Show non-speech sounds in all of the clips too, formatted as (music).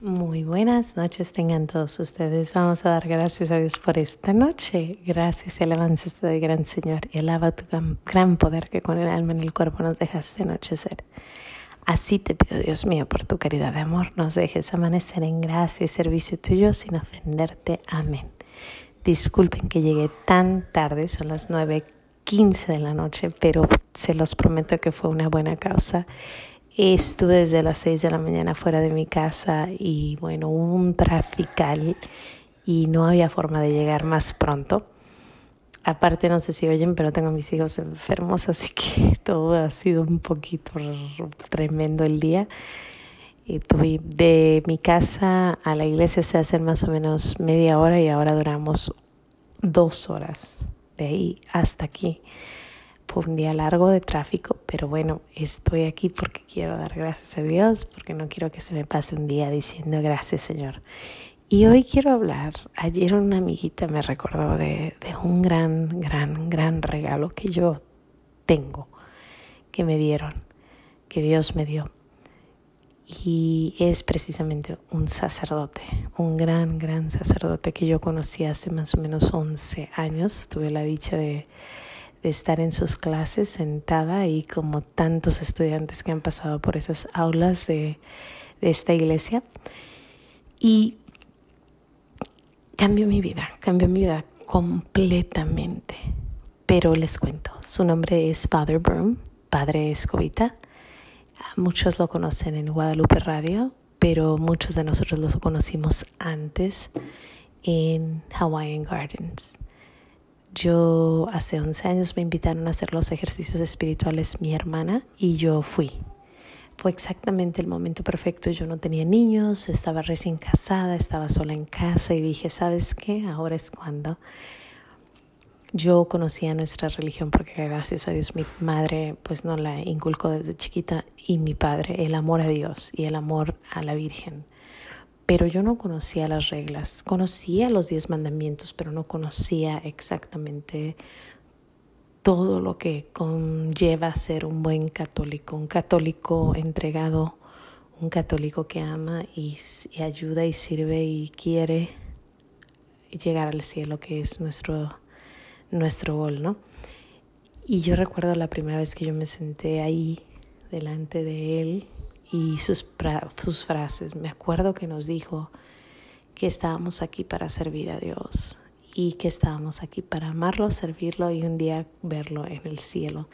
Muy buenas noches tengan todos ustedes. Vamos a dar gracias a Dios por esta noche. Gracias y alabanzas te gran Señor, y alaba tu gran poder que con el alma en el cuerpo nos dejaste anochecer. Así te pido, Dios mío, por tu caridad de amor, nos dejes amanecer en gracia y servicio tuyo sin ofenderte. Amén. Disculpen que llegué tan tarde, son las 9.15 de la noche, pero se los prometo que fue una buena causa Estuve desde las 6 de la mañana fuera de mi casa y bueno, un trafical y no había forma de llegar más pronto. Aparte, no sé si oyen, pero tengo mis hijos enfermos, así que (laughs) todo ha sido un poquito tremendo el día. Y tuve de mi casa a la iglesia se hacen más o menos media hora y ahora duramos dos horas de ahí hasta aquí. Fue un día largo de tráfico, pero bueno, estoy aquí porque quiero dar gracias a Dios, porque no quiero que se me pase un día diciendo gracias Señor. Y hoy quiero hablar, ayer una amiguita me recordó de, un gran, gran, gran regalo que yo tengo, que me dieron, que Dios me dio. Y es precisamente un sacerdote, un gran, gran sacerdote que yo conocí hace más o menos 11 años. Tuve la dicha de estar en sus clases sentada y como tantos estudiantes que han pasado por esas aulas de, de esta iglesia. Y cambió mi vida, cambió mi vida completamente. Pero les cuento, su nombre es Father Broom, Padre Escobita. Muchos lo conocen en Guadalupe Radio, pero muchos de nosotros lo conocimos antes en Hawaiian Gardens. Yo hace 11 años me invitaron a hacer los ejercicios espirituales mi hermana y yo fui. Fue exactamente el momento perfecto. Yo no tenía niños, estaba recién casada, estaba sola en casa y dije, ¿sabes qué? Ahora es cuando. Yo conocía nuestra religión porque gracias a Dios mi madre pues no la inculcó desde chiquita y mi padre el amor a Dios y el amor a la Virgen pero yo no conocía las reglas. Conocía los diez mandamientos, pero no conocía exactamente todo lo que conlleva ser un buen católico, un católico entregado, un católico que ama y, ayuda y sirve y quiere llegar al cielo, que es nuestro, nuestro gol, ¿no? Y yo recuerdo la primera vez que yo me senté ahí delante de él y sus, sus frases. Me acuerdo que nos dijo que estábamos aquí para servir a Dios y que estábamos aquí para amarlo, servirlo y un día verlo en el cielo.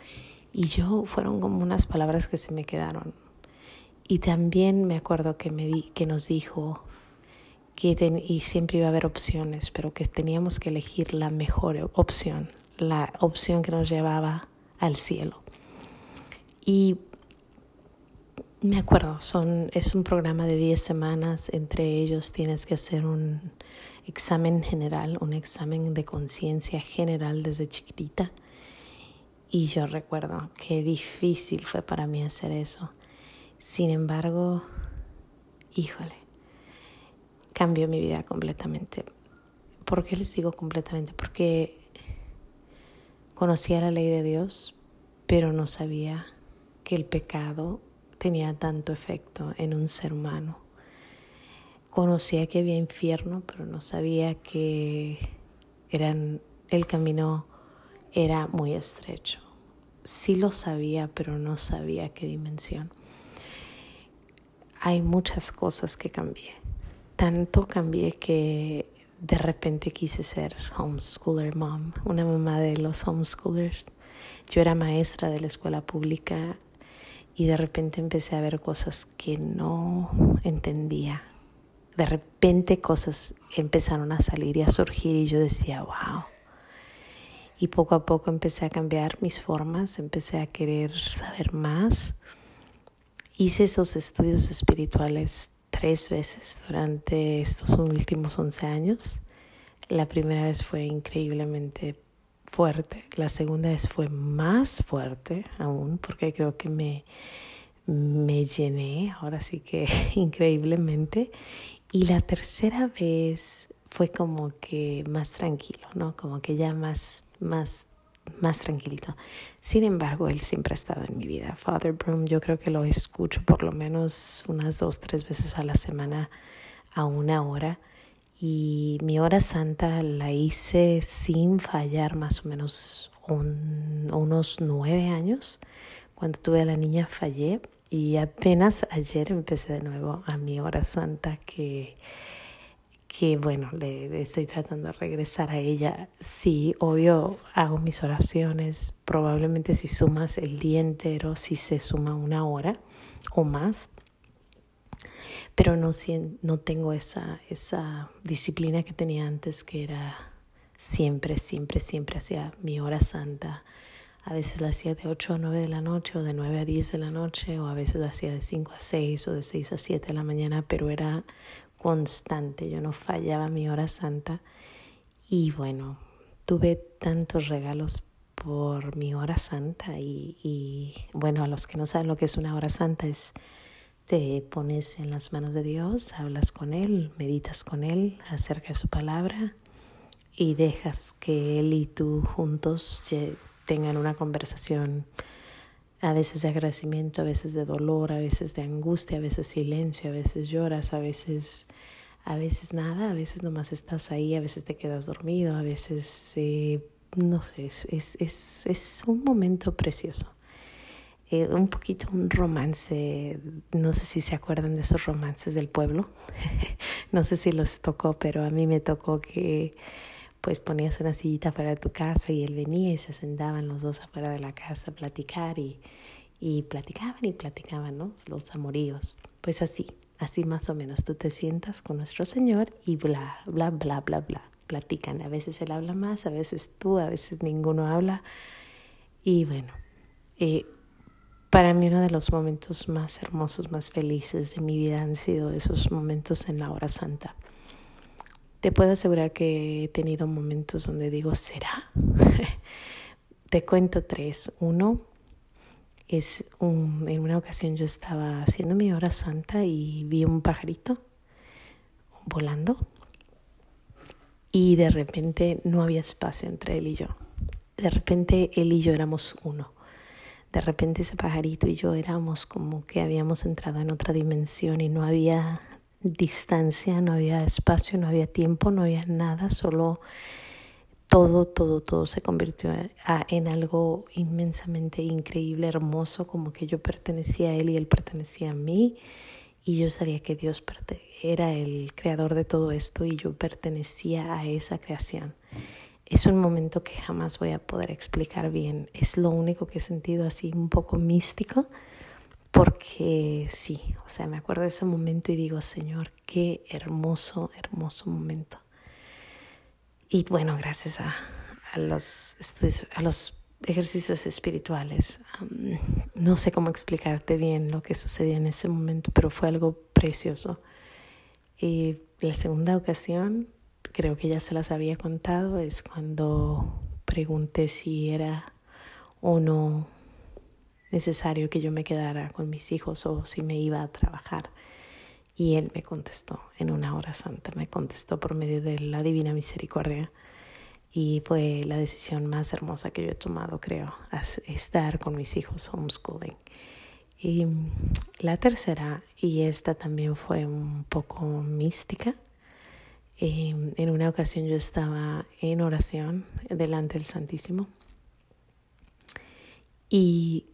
Y yo fueron como unas palabras que se me quedaron. Y también me acuerdo que, me di, que nos dijo que y siempre iba a haber opciones, pero que teníamos que elegir la mejor opción, la opción que nos llevaba al cielo. Y me acuerdo, son, es un programa de 10 semanas, entre ellos tienes que hacer un examen general, un examen de conciencia general desde chiquitita. Y yo recuerdo qué difícil fue para mí hacer eso. Sin embargo, híjole, cambió mi vida completamente. ¿Por qué les digo completamente? Porque conocía la ley de Dios, pero no sabía que el pecado tenía tanto efecto en un ser humano. Conocía que había infierno, pero no sabía que eran, el camino era muy estrecho. Sí lo sabía, pero no sabía qué dimensión. Hay muchas cosas que cambié. Tanto cambié que de repente quise ser homeschooler mom, una mamá de los homeschoolers. Yo era maestra de la escuela pública y de repente empecé a ver cosas que no entendía. De repente cosas empezaron a salir y a surgir y yo decía, wow. Y poco a poco empecé a cambiar mis formas, empecé a querer saber más. Hice esos estudios espirituales tres veces durante estos últimos 11 años. La primera vez fue increíblemente fuerte. La segunda vez fue más fuerte aún porque creo que me, me llené, ahora sí que (laughs) increíblemente. Y la tercera vez fue como que más tranquilo, ¿no? Como que ya más, más más tranquilito. Sin embargo, él siempre ha estado en mi vida. Father Broom, yo creo que lo escucho por lo menos unas dos, tres veces a la semana a una hora. Y mi hora santa la hice sin fallar más o menos unos nueve años. Cuando tuve a la niña fallé y apenas ayer empecé de nuevo a mi hora santa que que bueno, le, estoy tratando de regresar a ella. Sí, obvio, hago mis oraciones. Probablemente si sumas el día entero, si se suma una hora o más. Pero no, no tengo esa, esa disciplina que tenía antes, que era siempre, siempre, siempre hacía mi hora santa. A veces la hacía de 8 a 9 de la noche, o de 9 a 10 de la noche, o a veces la hacía de 5 a 6 o de 6 a 7 de la mañana, pero era constante, yo no fallaba mi hora santa y bueno, tuve tantos regalos por mi hora santa y, y, bueno, a los que no saben lo que es una hora santa es te pones en las manos de Dios, hablas con Él, meditas con Él acerca de su palabra y dejas que Él y tú juntos tengan una conversación a veces de agradecimiento, a veces de dolor, a veces de angustia, a veces silencio, a veces lloras, a veces a veces nada, a veces nomás estás ahí, a veces te quedas dormido, a veces, eh, no sé, es, es, es, un momento precioso. Eh, un poquito un romance, no sé si se acuerdan de esos romances del pueblo, (laughs) no sé si los tocó, pero a mí me tocó que pues ponías una sillita fuera de tu casa y él venía y se sentaban los dos afuera de la casa a platicar y, y platicaban y platicaban, ¿no? Los amoríos. Pues así, Así más o menos tú te sientas con nuestro Señor y bla, bla, bla, bla, bla. Platican. A veces Él habla más, a veces tú, a veces ninguno habla. Y bueno, eh, para mí uno de los momentos más hermosos, más felices de mi vida han sido esos momentos en la hora santa. Te puedo asegurar que he tenido momentos donde digo, ¿será? (laughs) Te cuento tres. Uno, es un, en una ocasión yo estaba haciendo mi hora santa y vi un pajarito volando y de repente no había espacio entre él y yo. De repente él y yo éramos uno. De repente ese pajarito y yo éramos como que habíamos entrado en otra dimensión y no había distancia, no había espacio, no había tiempo, no había nada, solo todo, todo, todo se convirtió en algo inmensamente increíble, hermoso, como que yo pertenecía a Él y Él pertenecía a mí. Y yo sabía que Dios era el creador de todo esto y yo pertenecía a esa creación. Es un momento que jamás voy a poder explicar bien. Es lo único que he sentido así un poco místico, porque sí, o sea, me acuerdo de ese momento y digo, Señor, qué hermoso, hermoso momento. Y bueno, gracias a, los a los ejercicios espirituales. no sé cómo explicarte bien lo que sucedió en ese momento, pero fue algo precioso. Y la segunda ocasión, creo que ya se las había contado, es cuando pregunté si era o no necesario que yo me quedara con mis hijos o si me iba a trabajar. Y Él me contestó en una hora santa, me contestó por medio de la divina misericordia. Y fue la decisión más hermosa que yo he tomado, creo, estar con mis hijos homeschooling. Y la tercera, y esta también fue un poco mística, em, en una ocasión yo estaba en oración delante del Santísimo y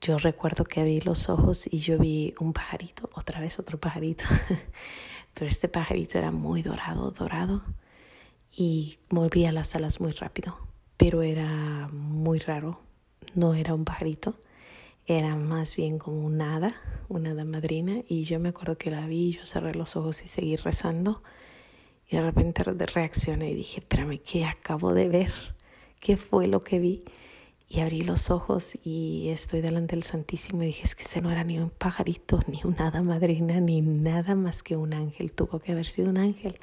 yo recuerdo que abrí los ojos y yo vi un pajarito, otra vez otro pajarito, (laughs) pero este pajarito era muy dorado, dorado y movía las alas muy rápido, pero era muy raro, no era un pajarito, era más bien como un hada, una hada madrina y yo me acuerdo que la vi, yo cerré los ojos y seguí rezando y de repente reaccioné y dije, espérame, ¿qué acabo de ver? ¿Qué fue lo que vi? Y abrí los ojos y estoy delante del Santísimo y dije, es que ese no era ni un pajarito, ni una hada madrina, ni nada más que un ángel. Tuvo que haber sido un ángel.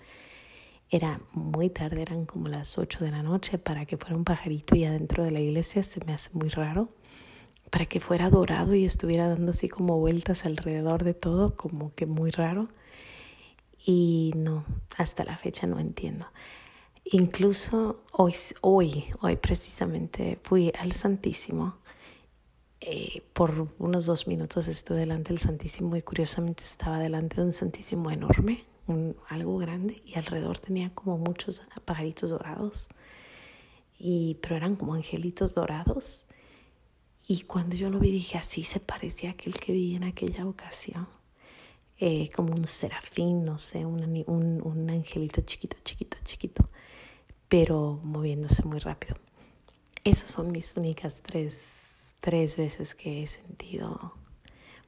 Era muy tarde, eran como las 8 de la noche para que fuera un pajarito y adentro de la iglesia se me hace muy raro. Para que fuera dorado y estuviera dando así como vueltas alrededor de todo, como que muy raro. Y no, hasta la fecha no entiendo. Incluso hoy, hoy, hoy precisamente fui al Santísimo. Eh, por unos dos minutos estuve delante del Santísimo y curiosamente estaba delante de un Santísimo enorme, algo grande, y alrededor tenía como muchos pajaritos dorados, y, pero eran como angelitos dorados. Y cuando yo lo vi dije, así se parecía a aquel que vi en aquella ocasión. Eh, como un serafín, no sé, un, un, un angelito chiquito, chiquito, chiquito pero moviéndose muy rápido. Esas son mis únicas tres, tres veces que he sentido,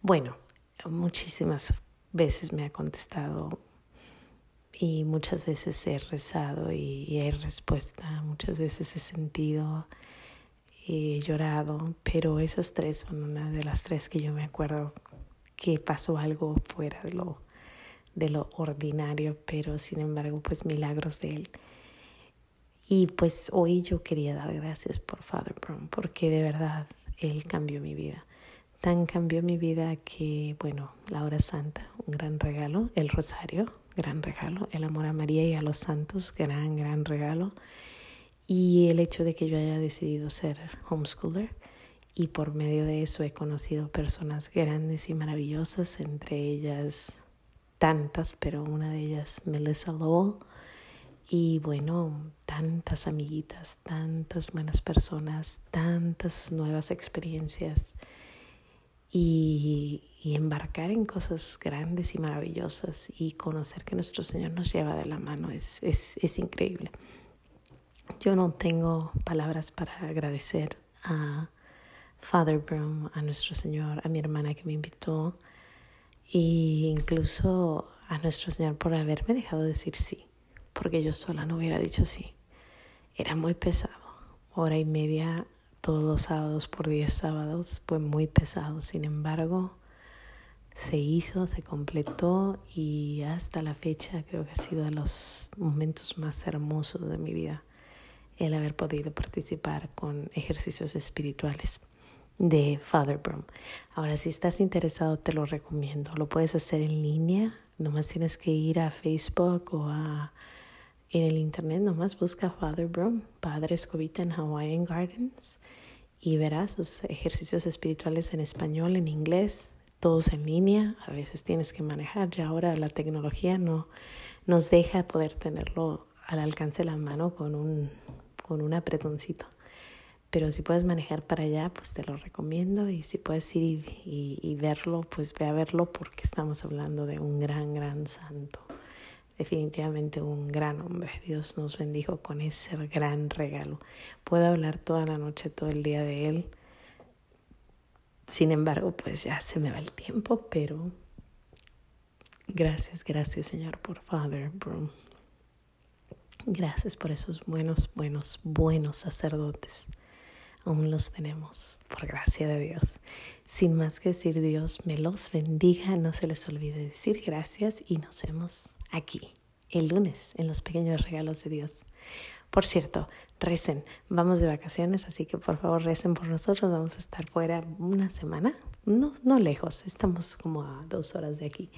bueno, muchísimas veces me ha contestado y muchas veces he rezado y, hay respuesta, muchas veces he sentido y he llorado, pero esas tres son una de las tres que yo me acuerdo que pasó algo fuera de lo, de lo ordinario, pero sin embargo, pues milagros de él. Y pues hoy yo quería dar gracias por Father Brown, porque de verdad él cambió mi vida. Tan cambió mi vida que, bueno, la hora santa, un gran regalo, el rosario, gran regalo, el amor a María y a los santos, gran, gran regalo. Y el hecho de que yo haya decidido ser homeschooler y por medio de eso he conocido personas grandes y maravillosas, entre ellas tantas, pero una de ellas Melissa Lowell y bueno, tantas amiguitas, tantas buenas personas, tantas nuevas experiencias y, embarcar en cosas grandes y maravillosas y conocer que nuestro Señor nos lleva de la mano es, es, es increíble. Yo no tengo palabras para agradecer a Father Broom, a nuestro Señor, a mi hermana que me invitó e incluso a nuestro Señor por haberme dejado decir sí porque yo sola no hubiera dicho sí. Era muy pesado. Hora y media todos los sábados por diez sábados fue muy pesado. Sin embargo, se hizo, se completó y hasta la fecha creo que ha sido de los momentos más hermosos de mi vida el haber podido participar con ejercicios espirituales de Father Broom. Ahora, si estás interesado, te lo recomiendo. Lo puedes hacer en línea. Nomás tienes que ir a Facebook o a en el internet nomás busca Father Broom, Padre Escobita en Hawaiian Gardens y verás sus ejercicios espirituales en español, en inglés, todos en línea. A veces tienes que manejar, ya ahora la tecnología no nos deja poder tenerlo al alcance de la mano con un, con un apretoncito. Pero si puedes manejar para allá, pues te lo recomiendo. Y si puedes ir y, verlo, pues ve a verlo porque estamos hablando de un gran, gran santo definitivamente un gran hombre. Dios nos bendijo con ese gran regalo. Puedo hablar toda la noche, todo el día de él. Sin embargo, pues ya se me va el tiempo, pero gracias, gracias Señor por Father. Gracias por esos buenos, buenos, buenos sacerdotes. Aún los tenemos, por gracia de Dios. Sin más que decir Dios me los bendiga, no se les olvide decir gracias y nos vemos aquí el lunes en los pequeños regalos de Dios. Por cierto, recen, vamos de vacaciones, así que por favor recen por nosotros, vamos a estar fuera una semana, no, no lejos, estamos como a dos horas de aquí,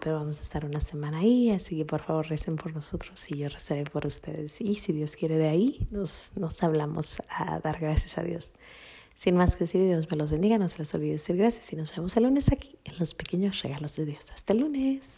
pero vamos a estar una semana ahí, así que por favor recen por nosotros y yo rezaré por ustedes. Y si Dios quiere de ahí, nos, nos hablamos a dar gracias a Dios. Sin más que decir, Dios me los bendiga, no se les olvide decir gracias y nos vemos el lunes aquí en los pequeños regalos de Dios. Hasta el lunes.